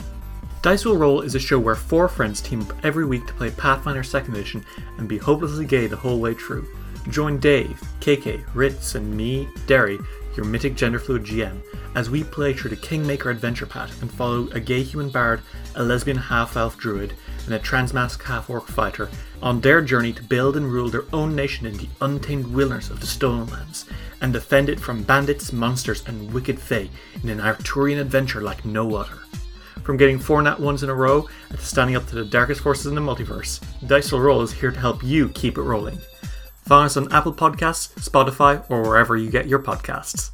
Dice Will Roll is a show where four friends team up every week to play Pathfinder 2nd Edition and be hopelessly gay the whole way through. Join Dave, KK, Ritz, and me, Derry, your mythic genderfluid GM, as we play through the Kingmaker adventure path and follow a gay human bard, a lesbian half elf druid, and a transmask half orc fighter on their journey to build and rule their own nation in the untamed wilderness of the Stolen Lands and defend it from bandits, monsters, and wicked fae in an Arthurian adventure like no other. From getting four nat ones in a row to standing up to the darkest forces in the multiverse, Dice Roll is here to help you keep it rolling. Find us on Apple Podcasts, Spotify, or wherever you get your podcasts.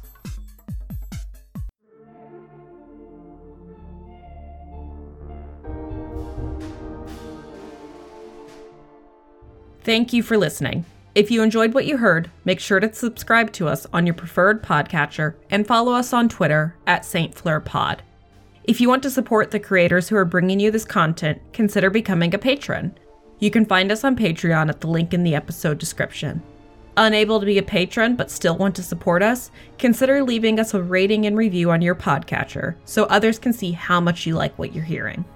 Thank you for listening. If you enjoyed what you heard, make sure to subscribe to us on your preferred podcatcher and follow us on Twitter at St. Fleur Pod. If you want to support the creators who are bringing you this content, consider becoming a patron. You can find us on Patreon at the link in the episode description. Unable to be a patron but still want to support us? Consider leaving us a rating and review on your podcatcher so others can see how much you like what you're hearing.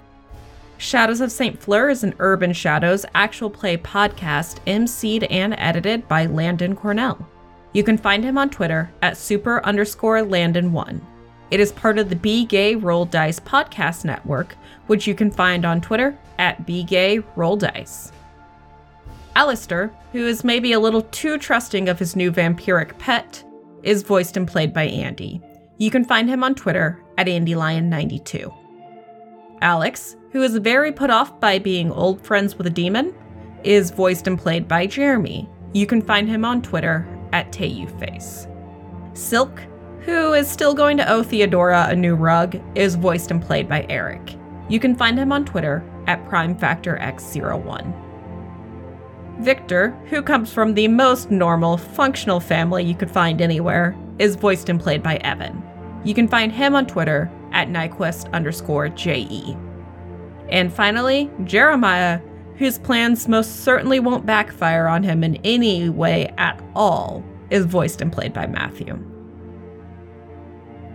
Shadows of St. Fleur is an Urban Shadows actual play podcast emceed and edited by Landon Cornell. You can find him on Twitter at super underscore Landon1. It is part of the Be Gay Roll Dice podcast network, which you can find on Twitter at Be Gay Roll Dice. Aleister, who is maybe a little too trusting of his new vampiric pet, is voiced and played by Andy. You can find him on Twitter at AndyLion92. Alix, who is very put off by being old friends with a demon, is voiced and played by Jeremy. You can find him on Twitter at TayuFace. Silk, who is still going to owe Theodora a new rug, is voiced and played by Eric. You can find him on Twitter at PrimeFactorX01. Victor, who comes from the most normal, functional family you could find anywhere, is voiced and played by Evan. You can find him on Twitter at Nyquist underscore JE. And finally, Jeremiah, whose plans most certainly won't backfire on him in any way at all, is voiced and played by Matthew.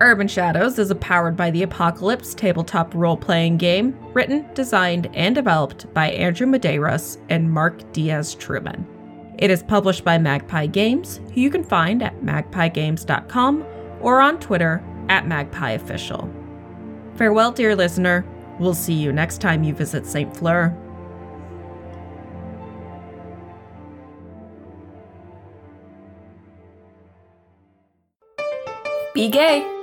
Urban Shadows is a powered by the Apocalypse tabletop role playing game, written, designed, and developed by Andrew Medeiros and Mark Diaz Truman. It is published by Magpie Games, who you can find at magpiegames.com or on Twitter at magpieofficial. Farewell, dear listener. We'll see you next time you visit St. Fleur. Be gay.